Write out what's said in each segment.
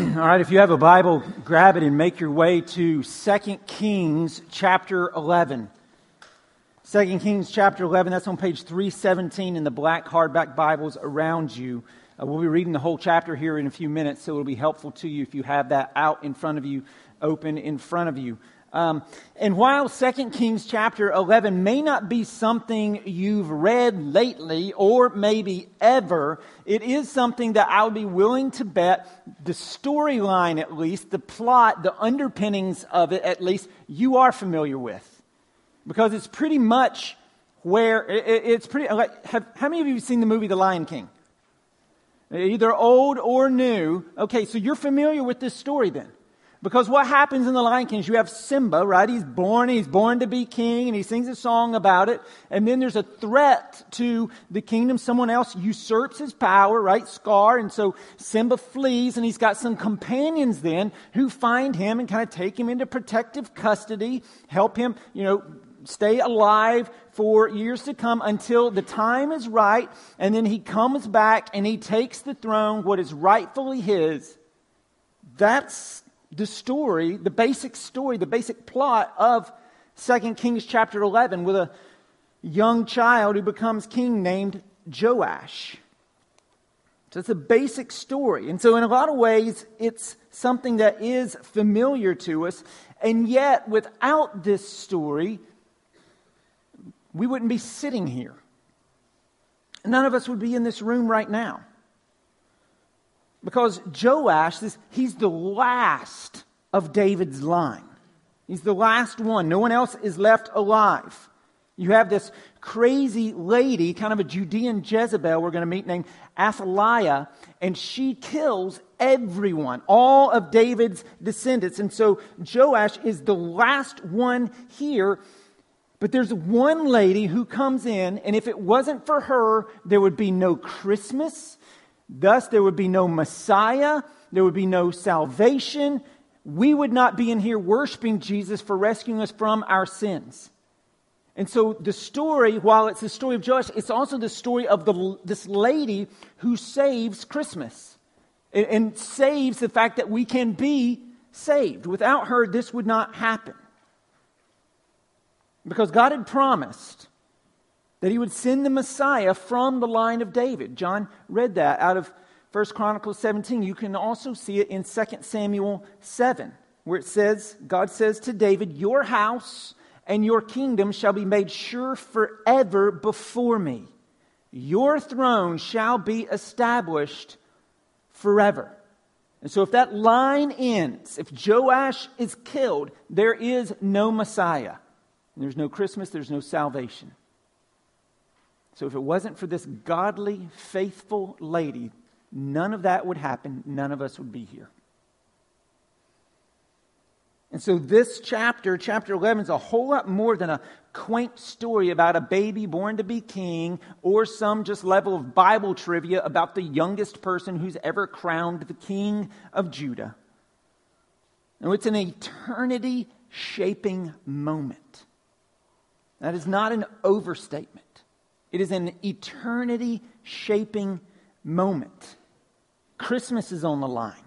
All right, if you have a Bible, grab it and make your way to 2 Kings chapter 11. 2 Kings chapter 11, that's on page 317 in the black hardback Bibles around you. Uh, we'll be reading the whole chapter here in a few minutes, so it'll be helpful to you if you have that out in front of you, open in front of you. Um, and while 2 Kings chapter 11 may not be something you've read lately or maybe ever, it is something that I would be willing to bet the storyline, at least, the plot, the underpinnings of it, at least, you are familiar with. Because it's pretty much where, it, it's pretty, like, have, how many of you have seen the movie The Lion King? Either old or new. Okay, so you're familiar with this story then. Because what happens in the Lion King is you have Simba, right? He's born, he's born to be king, and he sings a song about it. And then there's a threat to the kingdom. Someone else usurps his power, right? Scar. And so Simba flees, and he's got some companions then who find him and kind of take him into protective custody, help him, you know, stay alive for years to come until the time is right. And then he comes back and he takes the throne, what is rightfully his. That's the story, the basic story, the basic plot of 2 Kings chapter 11 with a young child who becomes king named Joash. So it's a basic story. And so, in a lot of ways, it's something that is familiar to us. And yet, without this story, we wouldn't be sitting here. None of us would be in this room right now. Because Joash, this, he's the last of David's line. He's the last one. No one else is left alive. You have this crazy lady, kind of a Judean Jezebel, we're going to meet, named Athaliah, and she kills everyone, all of David's descendants. And so Joash is the last one here. But there's one lady who comes in, and if it wasn't for her, there would be no Christmas, Thus, there would be no Messiah, there would be no salvation. We would not be in here worshiping Jesus for rescuing us from our sins. And so the story, while it's the story of Joash, it's also the story of the, this lady who saves Christmas and, and saves the fact that we can be saved. Without her, this would not happen. Because God had promised that he would send the Messiah from the line of David. John read that out of 1 Chronicles 17. You can also see it in 2 Samuel 7, where it says, God says to David, Your house and your kingdom shall be made sure forever before me. Your throne shall be established forever. And so, if that line ends, if Joash is killed, there is no Messiah. There's no Christmas, there's no salvation. So if it wasn't for this godly, faithful lady, none of that would happen. None of us would be here. And so this chapter, chapter 11, is a whole lot more than a quaint story about a baby born to be king or some just level of Bible trivia about the youngest person who's ever crowned the king of Judah. No, it's an eternity shaping moment. That is not an overstatement. It is an eternity shaping moment. Christmas is on the line.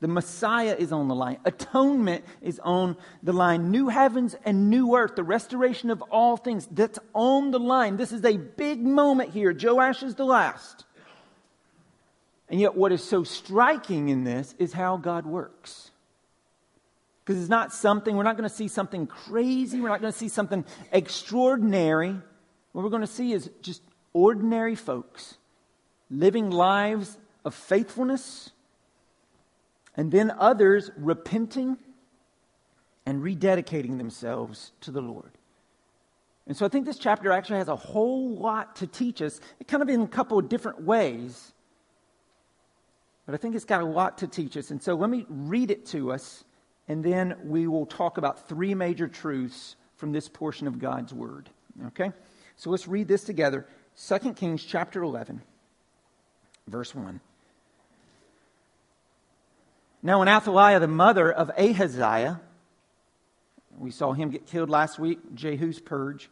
The Messiah is on the line. Atonement is on the line. New heavens and new earth, the restoration of all things, that's on the line. This is a big moment here. Joash is the last. And yet, what is so striking in this is how God works. Because it's not something, we're not going to see something crazy, we're not going to see something extraordinary what we're going to see is just ordinary folks living lives of faithfulness, and then others repenting and rededicating themselves to the Lord. And so I think this chapter actually has a whole lot to teach us, kind of in a couple of different ways. But I think it's got a lot to teach us. And so let me read it to us, and then we will talk about three major truths from this portion of God's Word. Okay? So let's read this together 2 Kings chapter 11, verse 1. Now, when Athaliah, the mother of Ahaziah, we saw him get killed last week, Jehu's purge,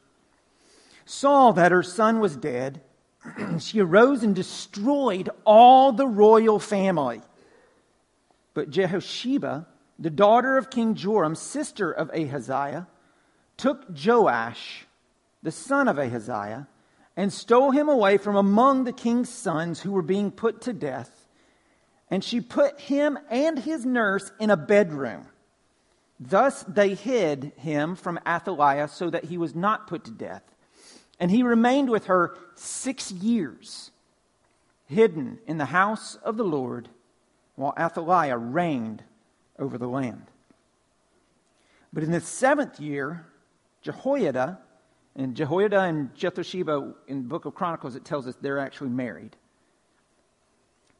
saw that her son was dead, she arose and destroyed all the royal family. But Jehosheba, the daughter of King Joram, sister of Ahaziah, took Joash, the son of Ahaziah, and stole him away from among the king's sons who were being put to death. And she put him and his nurse in a bedroom. Thus they hid him from Athaliah so that he was not put to death. And he remained with her six years, hidden in the house of the Lord while Athaliah reigned over the land. But in the seventh year, Jehoiada, and Jehoiada and Jehosheba in the book of Chronicles, it tells us they're actually married.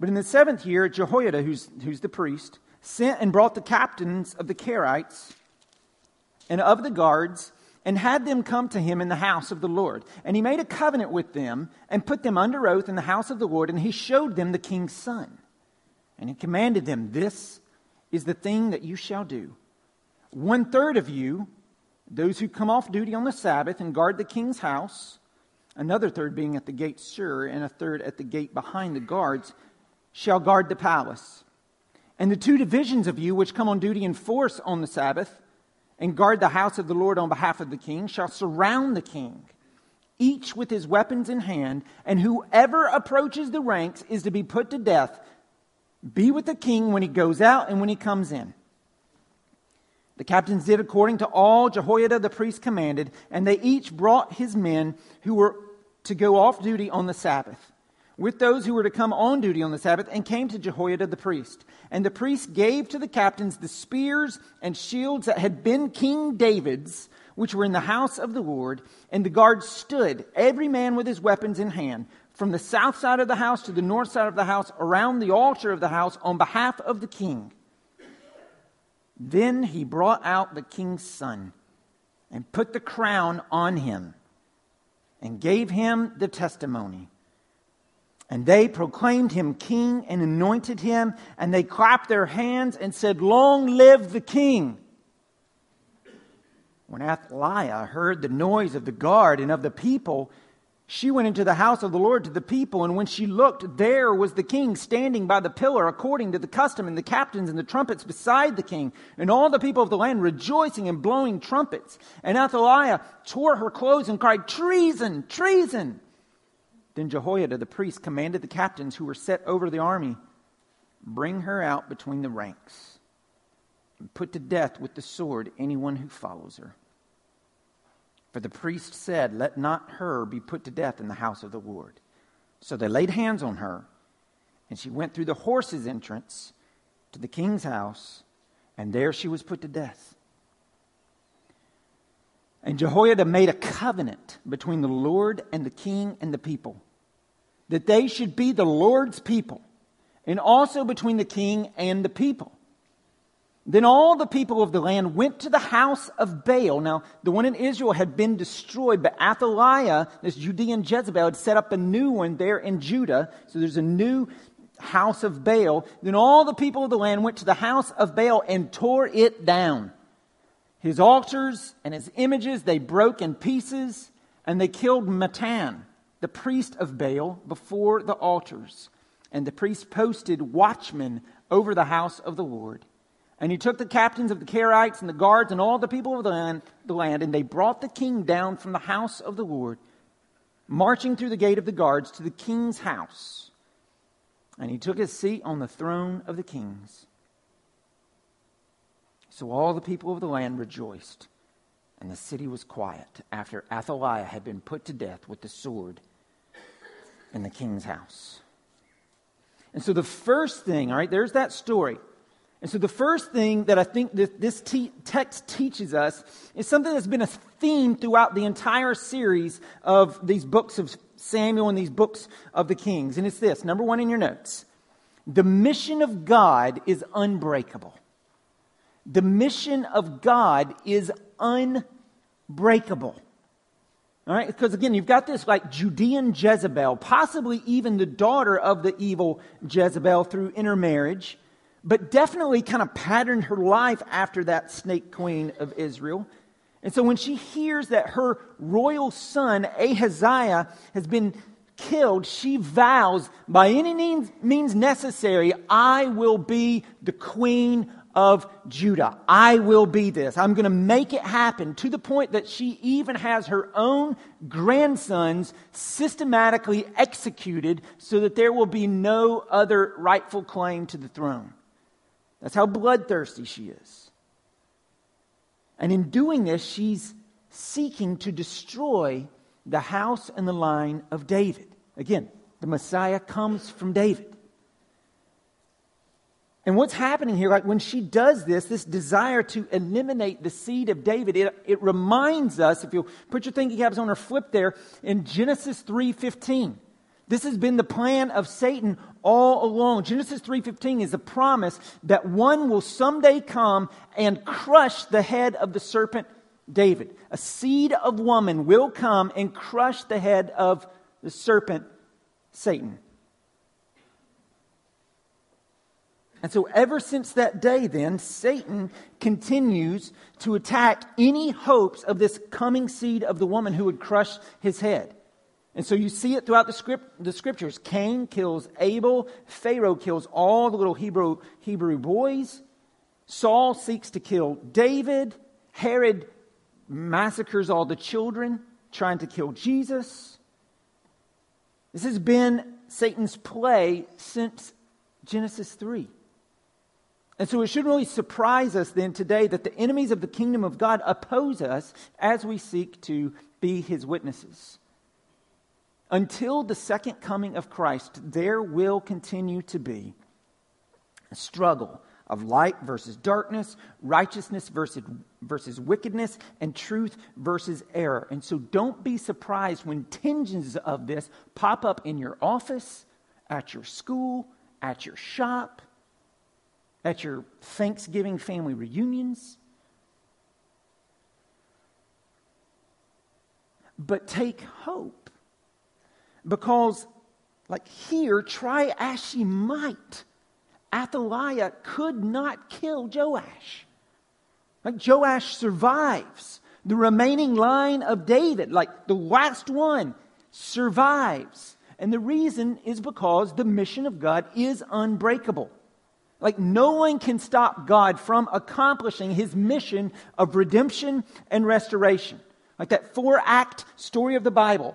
But in the seventh year, Jehoiada, who's, who's the priest, sent and brought the captains of the Carites and of the guards and had them come to him in the house of the Lord. And he made a covenant with them and put them under oath in the house of the Lord, and he showed them the king's son. And he commanded them, This is the thing that you shall do. One third of you, those who come off duty on the Sabbath and guard the king's house, another third being at the gate Sur, and a third at the gate behind the guards, shall guard the palace. And the two divisions of you which come on duty in force on the Sabbath and guard the house of the Lord on behalf of the king shall surround the king, each with his weapons in hand, and whoever approaches the ranks is to be put to death be with the king when he goes out and when he comes in. The captains did according to all Jehoiada the priest commanded, and they each brought his men who were to go off duty on the Sabbath, with those who were to come on duty on the Sabbath, and came to Jehoiada the priest. And the priest gave to the captains the spears and shields that had been King David's, which were in the house of the Lord. And the guards stood, every man with his weapons in hand, from the south side of the house to the north side of the house, around the altar of the house, on behalf of the king. Then he brought out the king's son and put the crown on him and gave him the testimony. And they proclaimed him king and anointed him, and they clapped their hands and said, Long live the king! When Athaliah heard the noise of the guard and of the people, she went into the house of the Lord to the people, and when she looked, there was the king standing by the pillar according to the custom, and the captains and the trumpets beside the king, and all the people of the land rejoicing and blowing trumpets. And Athaliah tore her clothes and cried, Treason! Treason! Then Jehoiada the priest commanded the captains who were set over the army, Bring her out between the ranks, and put to death with the sword anyone who follows her. For the priest said, Let not her be put to death in the house of the Lord. So they laid hands on her, and she went through the horses' entrance to the king's house, and there she was put to death. And Jehoiada made a covenant between the Lord and the king and the people that they should be the Lord's people, and also between the king and the people. Then all the people of the land went to the house of Baal. Now, the one in Israel had been destroyed, but Athaliah, this Judean Jezebel, had set up a new one there in Judah. So there's a new house of Baal. Then all the people of the land went to the house of Baal and tore it down. His altars and his images they broke in pieces, and they killed Mattan, the priest of Baal, before the altars. And the priest posted watchmen over the house of the Lord. And he took the captains of the Carites and the guards and all the people of the land, the land, and they brought the king down from the house of the Lord, marching through the gate of the guards to the king's house. And he took his seat on the throne of the kings. So all the people of the land rejoiced, and the city was quiet after Athaliah had been put to death with the sword in the king's house. And so the first thing, all right, there's that story. And so, the first thing that I think this, this te- text teaches us is something that's been a theme throughout the entire series of these books of Samuel and these books of the Kings. And it's this number one in your notes the mission of God is unbreakable. The mission of God is unbreakable. All right, because again, you've got this like Judean Jezebel, possibly even the daughter of the evil Jezebel through intermarriage but definitely kind of patterned her life after that snake queen of Israel. And so when she hears that her royal son, Ahaziah, has been killed, she vows, by any means, necessary, I will be the queen of Judah. I will be this. I'm going to make it happen to the point that she even has her own grandsons systematically executed so that there will be no other rightful claim to the throne. That's how bloodthirsty she is. And in doing this, she's seeking to destroy the house and the line of David. Again, the Messiah comes from David. And what's happening here, like when she does this, this desire to eliminate the seed of David, it, it reminds us, if you'll put your thinking caps on or flip there, in Genesis 3.15. This has been the plan of Satan all along. Genesis 3:15 is a promise that one will someday come and crush the head of the serpent David. A seed of woman will come and crush the head of the serpent Satan. And so, ever since that day, then, Satan continues to attack any hopes of this coming seed of the woman who would crush his head. And so you see it throughout the, script, the scriptures. Cain kills Abel. Pharaoh kills all the little Hebrew, Hebrew boys. Saul seeks to kill David. Herod massacres all the children, trying to kill Jesus. This has been Satan's play since Genesis 3. And so it shouldn't really surprise us then today that the enemies of the kingdom of God oppose us as we seek to be his witnesses. Until the second coming of Christ, there will continue to be a struggle of light versus darkness, righteousness versus, versus wickedness, and truth versus error. And so don't be surprised when tinges of this pop up in your office, at your school, at your shop, at your Thanksgiving family reunions. But take hope. Because, like here, try as she might, Athaliah could not kill Joash. Like Joash survives. The remaining line of David, like the last one, survives. And the reason is because the mission of God is unbreakable. Like, no one can stop God from accomplishing his mission of redemption and restoration. Like that four act story of the Bible.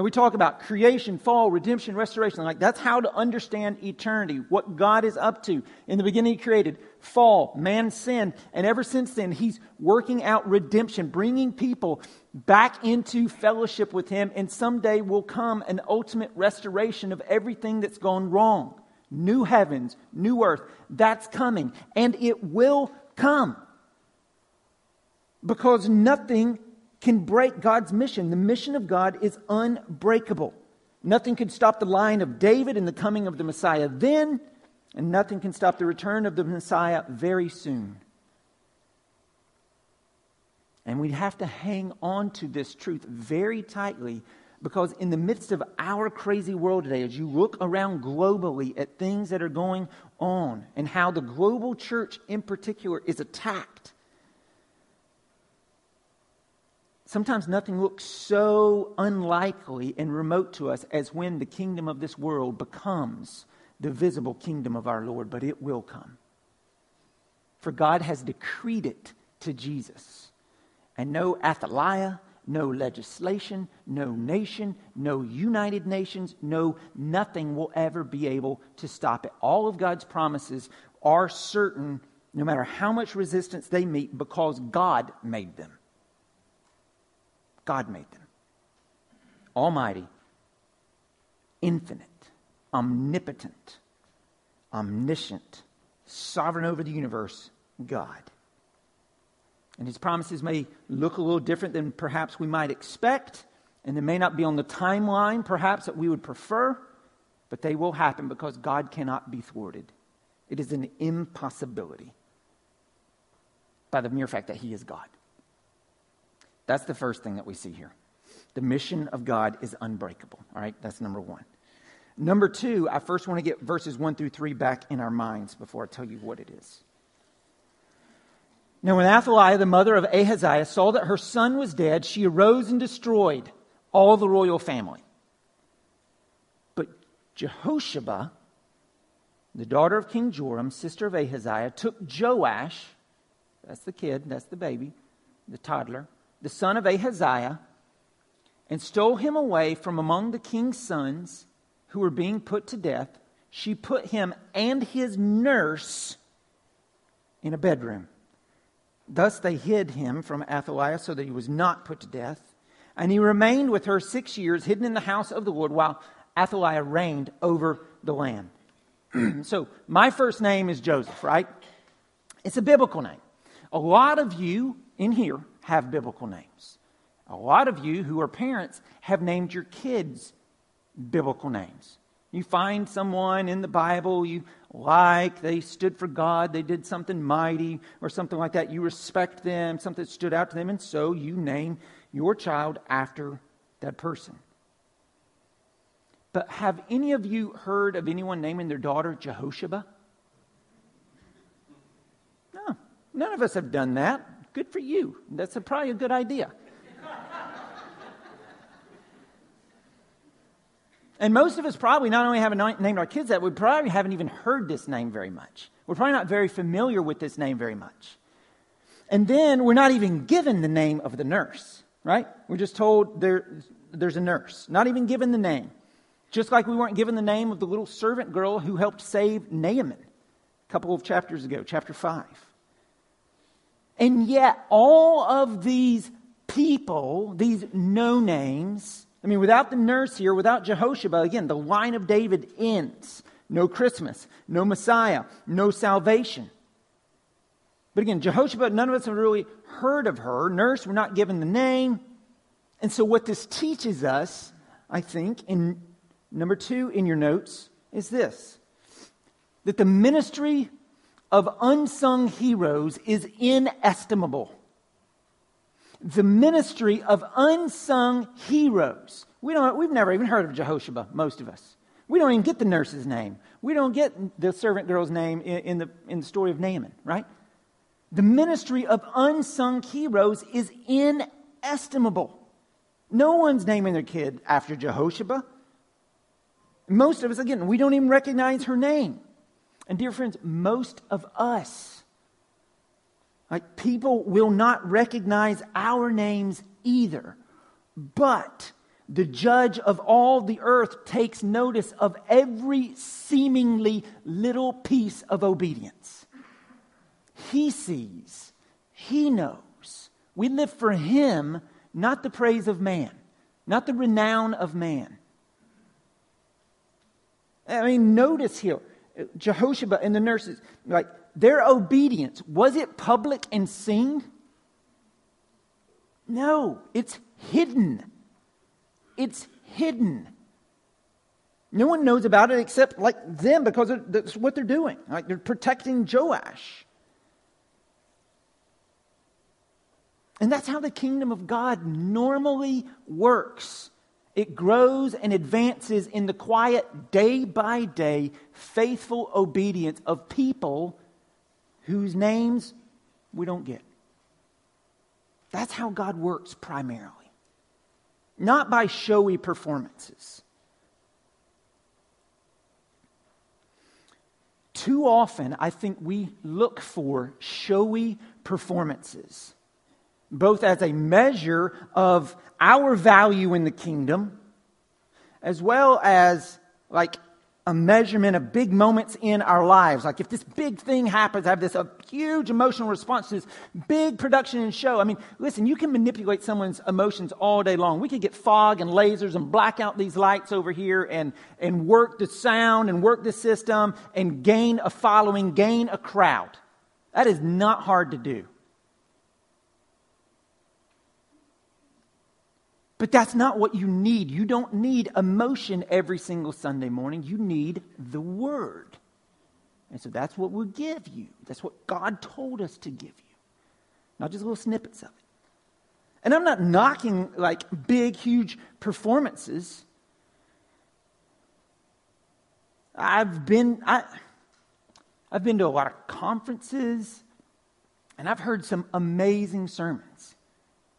And we talk about creation, fall, redemption, restoration. Like, that's how to understand eternity, what God is up to. In the beginning, He created fall, man sinned, and ever since then, He's working out redemption, bringing people back into fellowship with Him, and someday will come an ultimate restoration of everything that's gone wrong new heavens, new earth. That's coming. And it will come. Because nothing can break God's mission. The mission of God is unbreakable. Nothing can stop the line of David and the coming of the Messiah then, and nothing can stop the return of the Messiah very soon. And we have to hang on to this truth very tightly because, in the midst of our crazy world today, as you look around globally at things that are going on and how the global church in particular is attacked, sometimes nothing looks so unlikely and remote to us as when the kingdom of this world becomes the visible kingdom of our Lord, but it will come. For God has decreed it to Jesus. And no Athaliah, no legislation, no nation, no United Nations, no nothing will ever be able to stop it. All of God's promises are certain no matter how much resistance they meet because God made them. God made them. Almighty, infinite, omnipotent, omniscient, sovereign over the universe, God. And his promises may look a little different than perhaps we might expect, and they may not be on the timeline perhaps that we would prefer, but they will happen because God cannot be thwarted. It is an impossibility by the mere fact that he is God. That's the first thing that we see here. The mission of God is unbreakable. All right, that's number one. Number two, I first want to get verses one through three back in our minds before I tell you what it is. Now, when Athaliah, the mother of Ahaziah, saw that her son was dead, she arose and destroyed all the royal family. But Jehosheba, the daughter of King Joram, sister of Ahaziah, took Joash, that's the kid, that's the baby, the toddler, the son of Ahaziah, and stole him away from among the king's sons who were being put to death. She put him and his nurse in a bedroom. Thus they hid him from Athaliah so that he was not put to death. And he remained with her six years, hidden in the house of the Lord, while Athaliah reigned over the land. so, my first name is Joseph, right? It's a biblical name. A lot of you in here have biblical names. A lot of you who are parents have named your kids biblical names. You find someone in the Bible you like, they stood for God, they did something mighty or something like that. You respect them, something stood out to them, and so you name your child after that person. But have any of you heard of anyone naming their daughter Jehosheba? No, none of us have done that. Good for you. That's a, probably a good idea. and most of us probably not only haven't named our kids that, we probably haven't even heard this name very much. We're probably not very familiar with this name very much. And then we're not even given the name of the nurse, right? We're just told there, there's a nurse, not even given the name. Just like we weren't given the name of the little servant girl who helped save Naaman a couple of chapters ago, chapter 5. And yet, all of these people, these no names, I mean, without the nurse here, without Jehosheba, again, the line of David ends. No Christmas, no Messiah, no salvation. But again, Jehosheba, none of us have really heard of her. Nurse, we're not given the name. And so, what this teaches us, I think, in Number two in your notes is this that the ministry of unsung heroes is inestimable. The ministry of unsung heroes. We don't, we've never even heard of Jehosheba, most of us. We don't even get the nurse's name. We don't get the servant girl's name in, in, the, in the story of Naaman, right? The ministry of unsung heroes is inestimable. No one's naming their kid after Jehosheba. Most of us, again, we don't even recognize her name. And dear friends, most of us, like people will not recognize our names either. But the judge of all the earth takes notice of every seemingly little piece of obedience. He sees, he knows. We live for him, not the praise of man, not the renown of man. I mean, notice here, Jehosheba and the nurses, like their obedience, was it public and seen? No, it's hidden. It's hidden. No one knows about it except like them because that's what they're doing. Like they're protecting Joash. And that's how the kingdom of God normally works. It grows and advances in the quiet, day by day, faithful obedience of people whose names we don't get. That's how God works primarily, not by showy performances. Too often, I think we look for showy performances both as a measure of our value in the kingdom, as well as like a measurement of big moments in our lives. Like if this big thing happens, I have this a huge emotional response to this big production and show. I mean, listen, you can manipulate someone's emotions all day long. We could get fog and lasers and black out these lights over here and, and work the sound and work the system and gain a following, gain a crowd. That is not hard to do. But that's not what you need. You don't need emotion every single Sunday morning. You need the Word. And so that's what we'll give you. That's what God told us to give you, not just little snippets of it. And I'm not knocking like big, huge performances. I've been, I, I've been to a lot of conferences, and I've heard some amazing sermons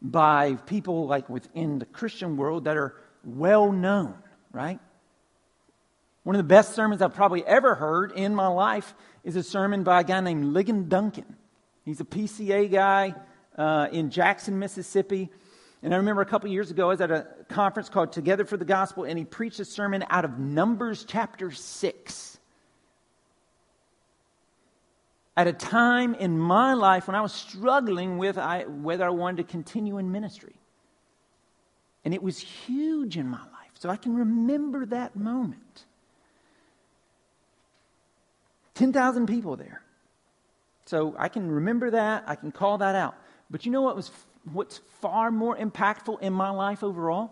by people like within the Christian world that are well known, right? One of the best sermons I've probably ever heard in my life is a sermon by a guy named Ligon Duncan. He's a PCA guy uh, in Jackson, Mississippi. And I remember a couple years ago, I was at a conference called Together for the Gospel, and he preached a sermon out of Numbers chapter 6. At a time in my life when I was struggling with I, whether I wanted to continue in ministry. And it was huge in my life. So I can remember that moment. 10,000 people there. So I can remember that. I can call that out. But you know what was what's far more impactful in my life overall?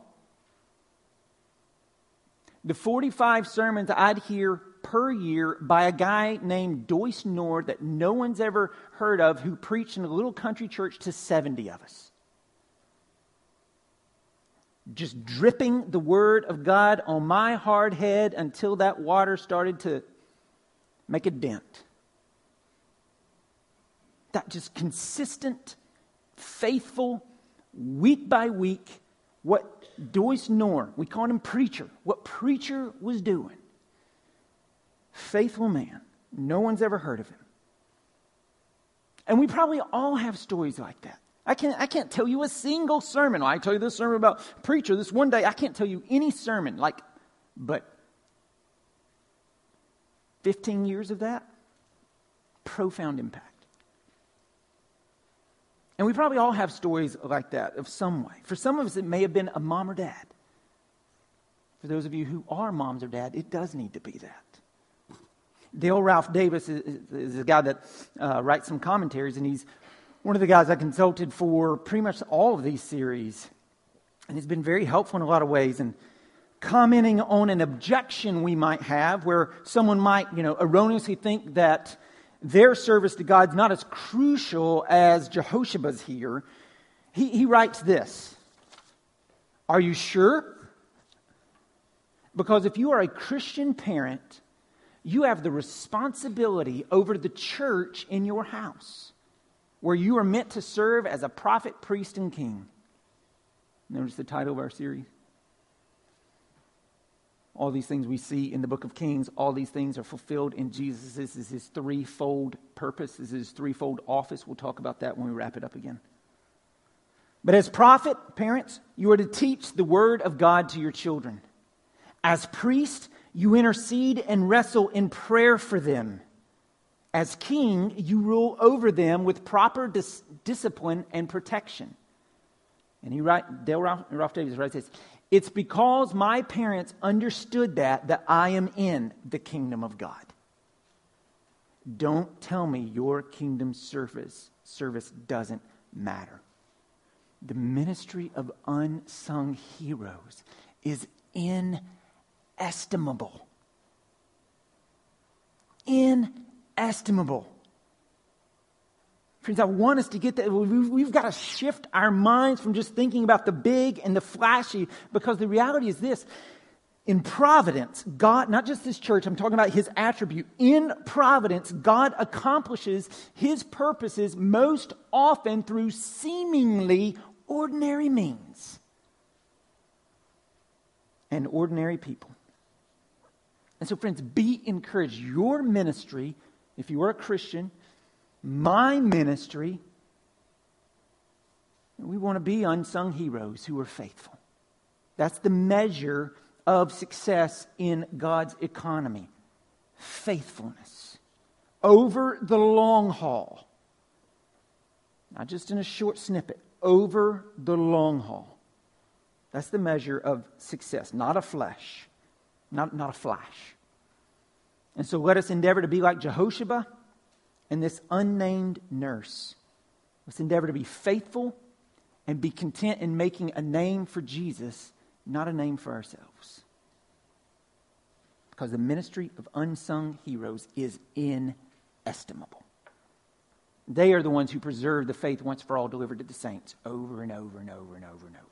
The 45 sermons I'd hear per year by a guy named Doyce Nord that no one's ever heard of who preached in a little country church to 70 of us. Just dripping the word of God on my hard head until that water started to make a dent. That just consistent, faithful, week by week, what Doyce Nord, we called him preacher, what preacher was doing. Faithful man. No one's ever heard of him. And we probably all have stories like that. I can't, I can't tell you a single sermon. I tell you this sermon about preacher this one day. I can't tell you any sermon like, but 15 years of that, profound impact. And we probably all have stories like that of some way. For some of us, it may have been a mom or dad. For those of you who are moms or dad, it does need to be that. Dale Ralph Davis is, is a guy that uh, writes some commentaries, and he's one of the guys I consulted for pretty much all of these series. And he's been very helpful in a lot of ways. And commenting on an objection we might have where someone might, you know, erroneously think that their service to God's not as crucial as Jehosheba's here, he, he writes this Are you sure? Because if you are a Christian parent, you have the responsibility over the church in your house, where you are meant to serve as a prophet, priest, and king. Notice the title of our series all these things we see in the book of Kings, all these things are fulfilled in Jesus. This is his threefold purpose, this is his threefold office. We'll talk about that when we wrap it up again. But as prophet, parents, you are to teach the word of God to your children. As priest, you intercede and wrestle in prayer for them. As king, you rule over them with proper dis- discipline and protection. And he write, Dale Ralph, Ralph Davis writes this it's because my parents understood that that I am in the kingdom of God. Don't tell me your kingdom service service doesn't matter. The ministry of unsung heroes is inestimable. Inestimable. Friends, I want us to get that. We've, got to shift our minds from just thinking about the big and the flashy because the reality is this. In providence, God, not just this church, I'm talking about his attribute. In providence, God accomplishes his purposes most often through seemingly ordinary means and ordinary people. And so, friends, be encouraged. Your ministry, if you are a Christian, my ministry, we want to be unsung heroes who are faithful. That's the measure of success in God's economy faithfulness over the long haul, not just in a short snippet, over the long haul. That's the measure of success, not a flash, not, not a flash. And so let us endeavor to be like Jehoshaphat and this unnamed nurse. Let's endeavor to be faithful and be content in making a name for Jesus, not a name for ourselves. Because the ministry of unsung heroes is inestimable. They are the ones who preserve the faith once for all delivered to the saints over and over and over and over and over.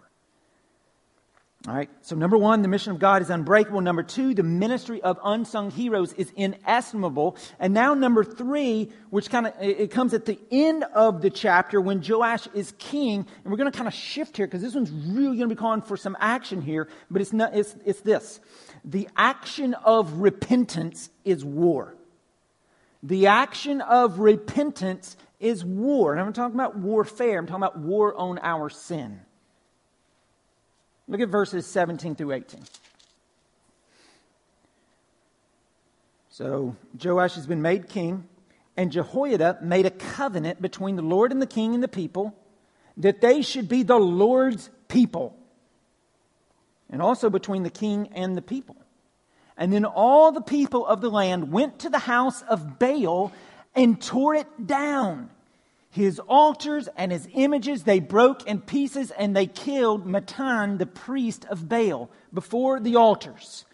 All right, so number one, the mission of God is unbreakable. Number two, the ministry of unsung heroes is inestimable. And now number three, which kind of, it comes at the end of the chapter when Joash is king. And we're going to kind of shift here because this one's really going to be calling for some action here. But it's not, it's, it's this. The action of repentance is war. The action of repentance is war. And I'm talking about warfare. I'm talking about war on our sin. Look at verses 17 through 18. So Joash has been made king, and Jehoiada made a covenant between the Lord and the king and the people that they should be the Lord's people, and also between the king and the people. And then all the people of the land went to the house of Baal and tore it down his altars and his images they broke in pieces, and they killed Mattan, the priest of Baal, before the altars.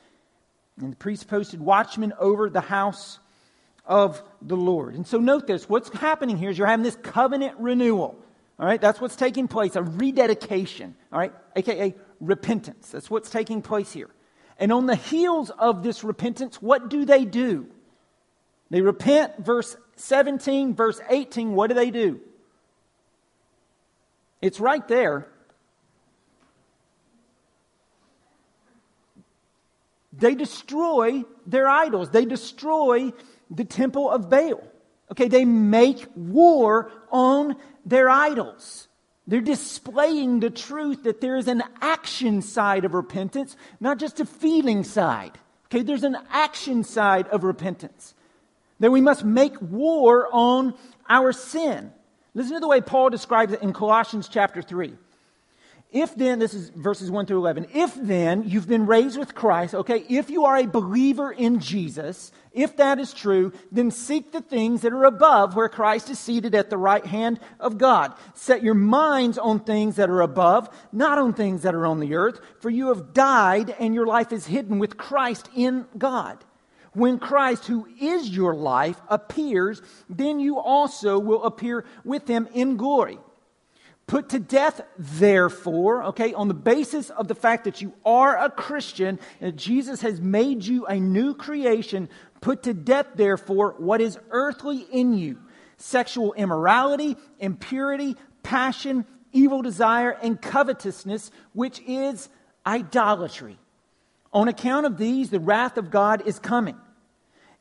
And the priest posted watchmen over the house of the Lord. And so note this what's happening here is you're having this covenant renewal. All right, that's what's taking place, a rededication, all right, aka repentance. That's what's taking place here. And on the heels of this repentance, what do they do? They repent, verse 17, verse 18, what do they do? It's right there. They destroy their idols, they destroy the temple of Baal. Okay, they make war on their idols. They're displaying the truth that there is an action side of repentance, not just a feeling side. Okay, there's an action side of repentance that we must make war on our sin. Listen to the way Paul describes it in Colossians chapter 3. If then, this is verses 1 through 11, if then you've been raised with Christ, okay, if you are a believer in Jesus, if that is true, then seek the things that are above where Christ is seated at the right hand of God. Set your minds on things that are above, not on things that are on the earth, for you have died and your life is hidden with Christ in God. When Christ, who is your life, appears, then you also will appear with him in glory. Put to death, therefore, okay, on the basis of the fact that you are a Christian, that Jesus has made you a new creation, put to death, therefore, what is earthly in you sexual immorality, impurity, passion, evil desire, and covetousness, which is idolatry. On account of these, the wrath of God is coming.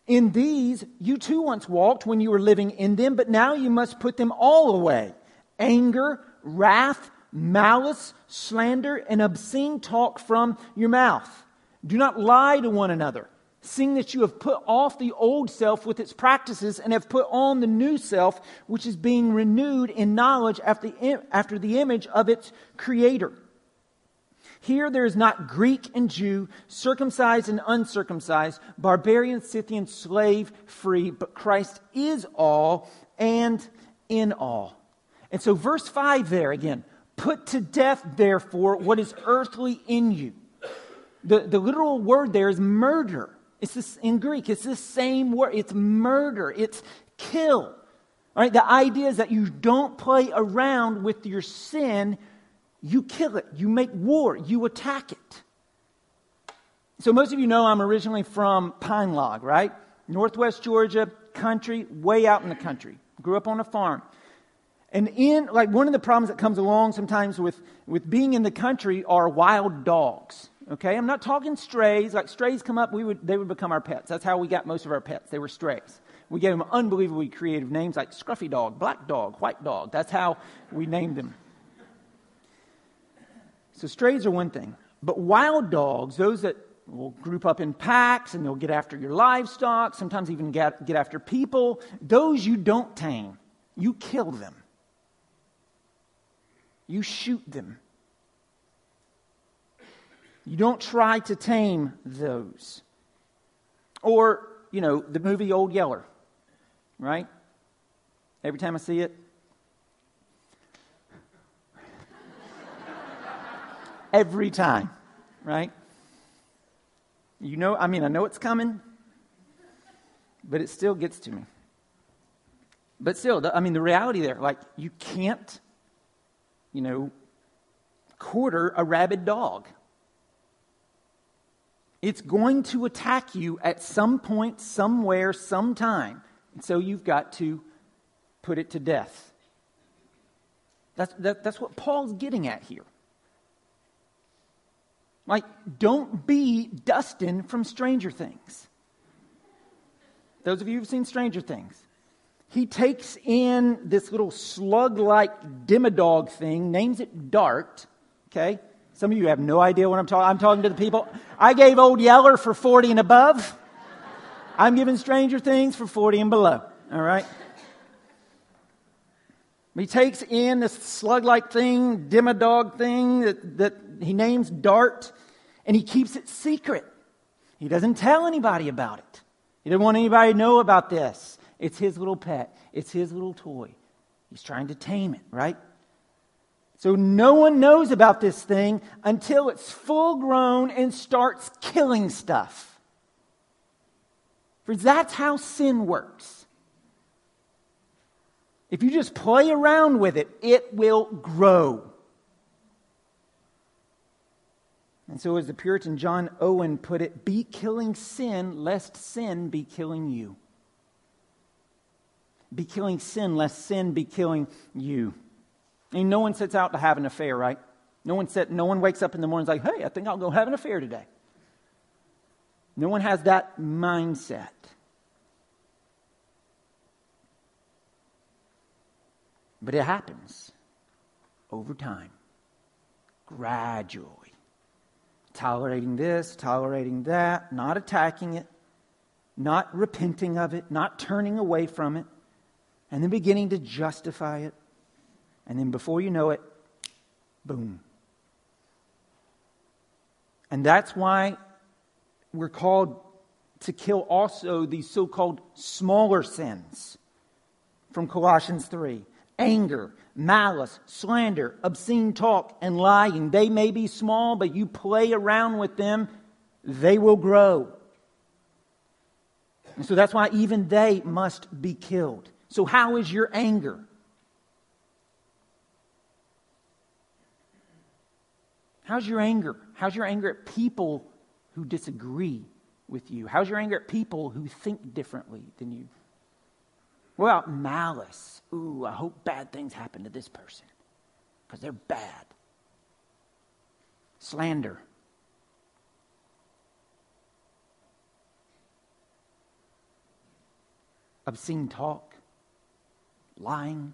In these you too once walked when you were living in them, but now you must put them all away anger, wrath, malice, slander, and obscene talk from your mouth. Do not lie to one another, seeing that you have put off the old self with its practices and have put on the new self, which is being renewed in knowledge after the, after the image of its creator. Here there is not Greek and Jew, circumcised and uncircumcised, barbarian, Scythian, slave, free, but Christ is all and in all. And so, verse 5 there again put to death, therefore, what is earthly in you. The, the literal word there is murder. It's this, in Greek, it's the same word. It's murder, it's kill. All right, the idea is that you don't play around with your sin, you kill it, you make war, you attack it. So, most of you know I'm originally from Pine Log, right? Northwest Georgia, country, way out in the country. Grew up on a farm. And in, like, one of the problems that comes along sometimes with, with being in the country are wild dogs. Okay? I'm not talking strays. Like, strays come up, we would, they would become our pets. That's how we got most of our pets. They were strays. We gave them unbelievably creative names like Scruffy Dog, Black Dog, White Dog. That's how we named them. So strays are one thing. But wild dogs, those that will group up in packs and they'll get after your livestock, sometimes even get, get after people, those you don't tame. You kill them. You shoot them. You don't try to tame those. Or, you know, the movie Old Yeller, right? Every time I see it, every time, right? You know, I mean, I know it's coming, but it still gets to me. But still, I mean, the reality there, like, you can't, you know, quarter a rabid dog. It's going to attack you at some point, somewhere, sometime. And so you've got to put it to death. That's, that, that's what Paul's getting at here. Like, don't be Dustin from Stranger Things. Those of you who've seen Stranger Things. He takes in this little slug like Demodog thing, names it Dart, okay? Some of you have no idea what I'm talking I'm talking to the people. I gave Old Yeller for 40 and above. I'm giving Stranger Things for 40 and below, all right? He takes in this slug like thing, Demodog thing that, that he names Dart, and he keeps it secret. He doesn't tell anybody about it. He doesn't want anybody to know about this. It's his little pet, it's his little toy. He's trying to tame it, right? So no one knows about this thing until it's full grown and starts killing stuff. For that's how sin works. If you just play around with it, it will grow. And so, as the Puritan John Owen put it, be killing sin, lest sin be killing you. Be killing sin, lest sin be killing you. I mean, no one sets out to have an affair, right? No one, set, no one wakes up in the morning and is like, hey, I think I'll go have an affair today. No one has that mindset. But it happens over time, gradually. Tolerating this, tolerating that, not attacking it, not repenting of it, not turning away from it, and then beginning to justify it. And then before you know it, boom. And that's why we're called to kill also these so called smaller sins from Colossians 3 anger, malice, slander, obscene talk, and lying. They may be small, but you play around with them, they will grow. And so that's why even they must be killed. So, how is your anger? How's your anger? How's your anger at people who disagree with you? How's your anger at people who think differently than you? What about malice? Ooh, I hope bad things happen to this person because they're bad. Slander. Obscene talk. Lying.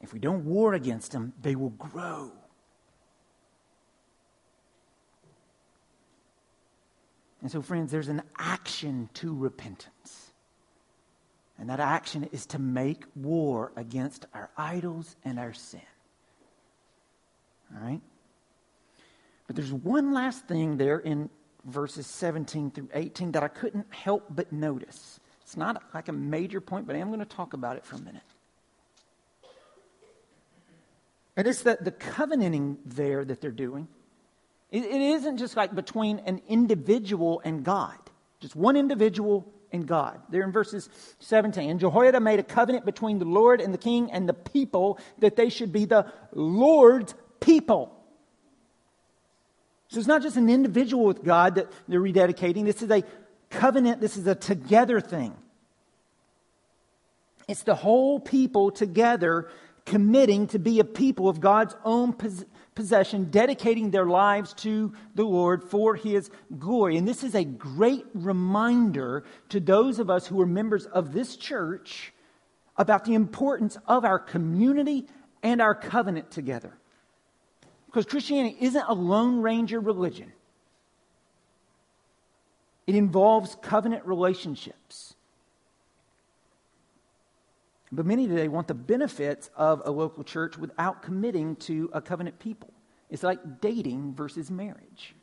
If we don't war against them, they will grow. And so, friends, there's an action to repentance. And that action is to make war against our idols and our sin. All right? But there's one last thing there in verses 17 through 18 that I couldn't help but notice. It's not like a major point, but I am going to talk about it for a minute. And it's that the covenanting there that they're doing it, it isn't just like between an individual and God, just one individual and God. There in verses 17. And Jehoiada made a covenant between the Lord and the king and the people that they should be the Lord's people. So it's not just an individual with God that they're rededicating. This is a covenant, this is a together thing. It's the whole people together committing to be a people of God's own possession, dedicating their lives to the Lord for His glory. And this is a great reminder to those of us who are members of this church about the importance of our community and our covenant together. Because Christianity isn't a Lone Ranger religion, it involves covenant relationships. But many today want the benefits of a local church without committing to a covenant people. It's like dating versus marriage,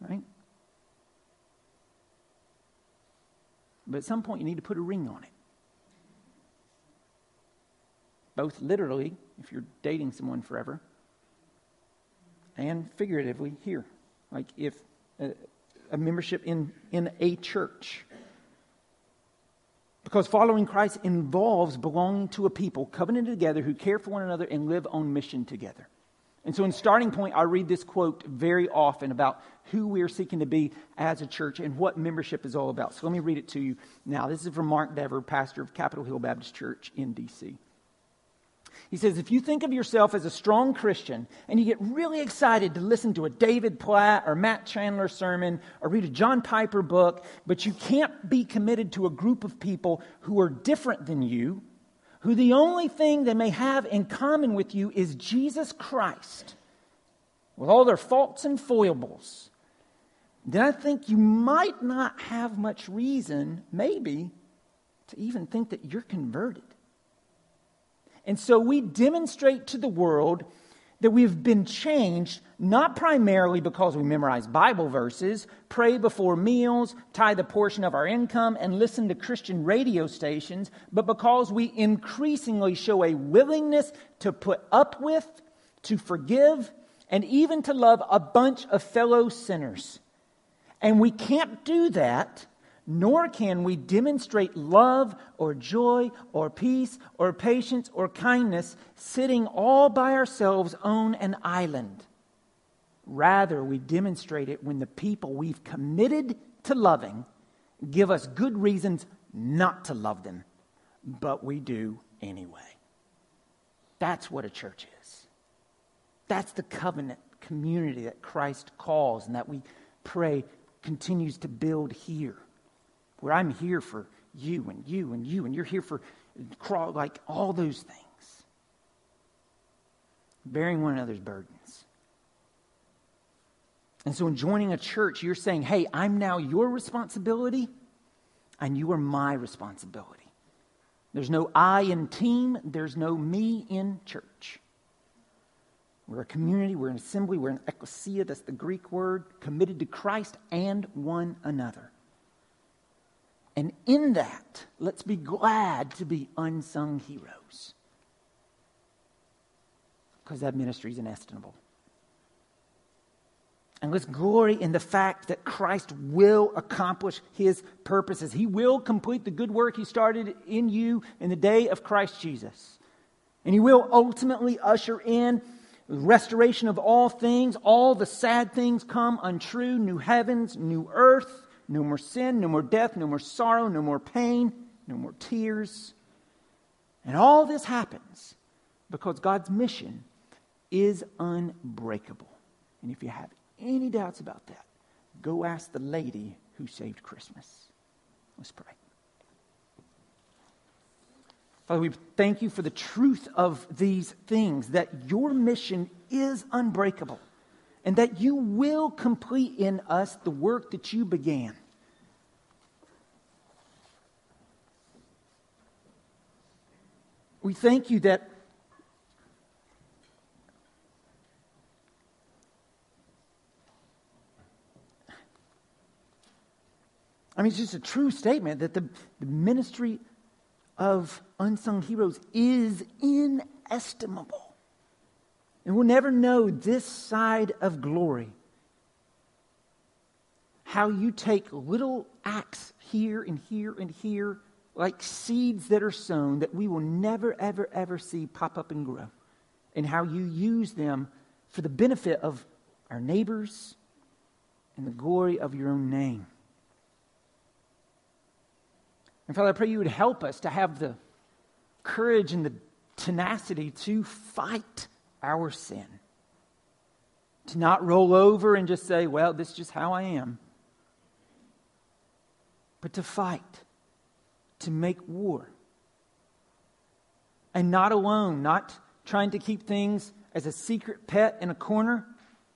right? But at some point, you need to put a ring on it. Both literally, if you're dating someone forever, and figuratively here. Like if a, a membership in, in a church because following Christ involves belonging to a people covenanted together who care for one another and live on mission together. And so, in starting point, I read this quote very often about who we are seeking to be as a church and what membership is all about. So, let me read it to you now. This is from Mark Dever, pastor of Capitol Hill Baptist Church in D.C. He says, if you think of yourself as a strong Christian and you get really excited to listen to a David Platt or Matt Chandler sermon or read a John Piper book, but you can't be committed to a group of people who are different than you, who the only thing they may have in common with you is Jesus Christ, with all their faults and foibles, then I think you might not have much reason, maybe, to even think that you're converted. And so we demonstrate to the world that we've been changed not primarily because we memorize Bible verses, pray before meals, tithe a portion of our income, and listen to Christian radio stations, but because we increasingly show a willingness to put up with, to forgive, and even to love a bunch of fellow sinners. And we can't do that nor can we demonstrate love or joy or peace or patience or kindness sitting all by ourselves on an island. Rather, we demonstrate it when the people we've committed to loving give us good reasons not to love them, but we do anyway. That's what a church is. That's the covenant community that Christ calls and that we pray continues to build here where I'm here for you and you and you, and you're here for like all those things. Bearing one another's burdens. And so, in joining a church, you're saying, hey, I'm now your responsibility, and you are my responsibility. There's no I in team, there's no me in church. We're a community, we're an assembly, we're an ecclesia, that's the Greek word, committed to Christ and one another. And in that, let's be glad to be unsung heroes. Because that ministry is inestimable. And let's glory in the fact that Christ will accomplish his purposes. He will complete the good work he started in you in the day of Christ Jesus. And he will ultimately usher in restoration of all things. All the sad things come untrue, new heavens, new earth no more sin, no more death, no more sorrow, no more pain, no more tears. And all this happens because God's mission is unbreakable. And if you have any doubts about that, go ask the lady who saved Christmas. Let's pray. Father, we thank you for the truth of these things, that your mission is unbreakable and that you will complete in us the work that you began. We thank you that I mean, it's just a true statement that the, the ministry of unsung heroes is inestimable. And we'll never know this side of glory how you take little acts here and here and here, like seeds that are sown that we will never, ever, ever see pop up and grow, and how you use them for the benefit of our neighbors and the glory of your own name. And Father, I pray you would help us to have the courage and the tenacity to fight our sin. To not roll over and just say, well, this is just how I am. But to fight, to make war. And not alone, not trying to keep things as a secret pet in a corner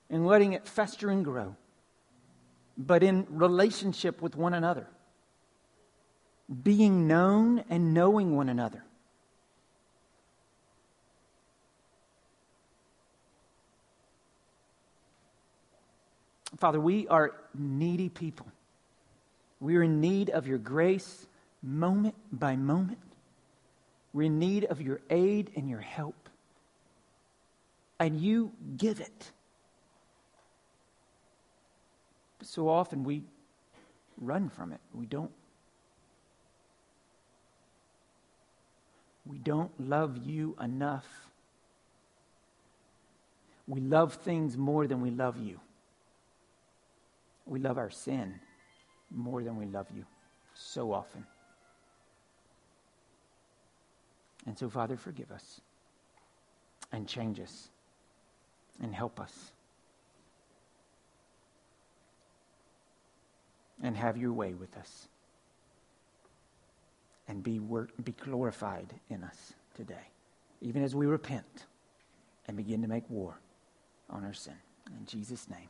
and letting it fester and grow, but in relationship with one another, being known and knowing one another. Father, we are needy people. We are in need of your grace moment by moment. We're in need of your aid and your help. And you give it. But so often we run from it. We don't. We don't love you enough We love things more than we love you. We love our sin more than we love you so often. And so, Father, forgive us and change us and help us. And have your way with us. And be, work, be glorified in us today, even as we repent and begin to make war on our sin. In Jesus' name.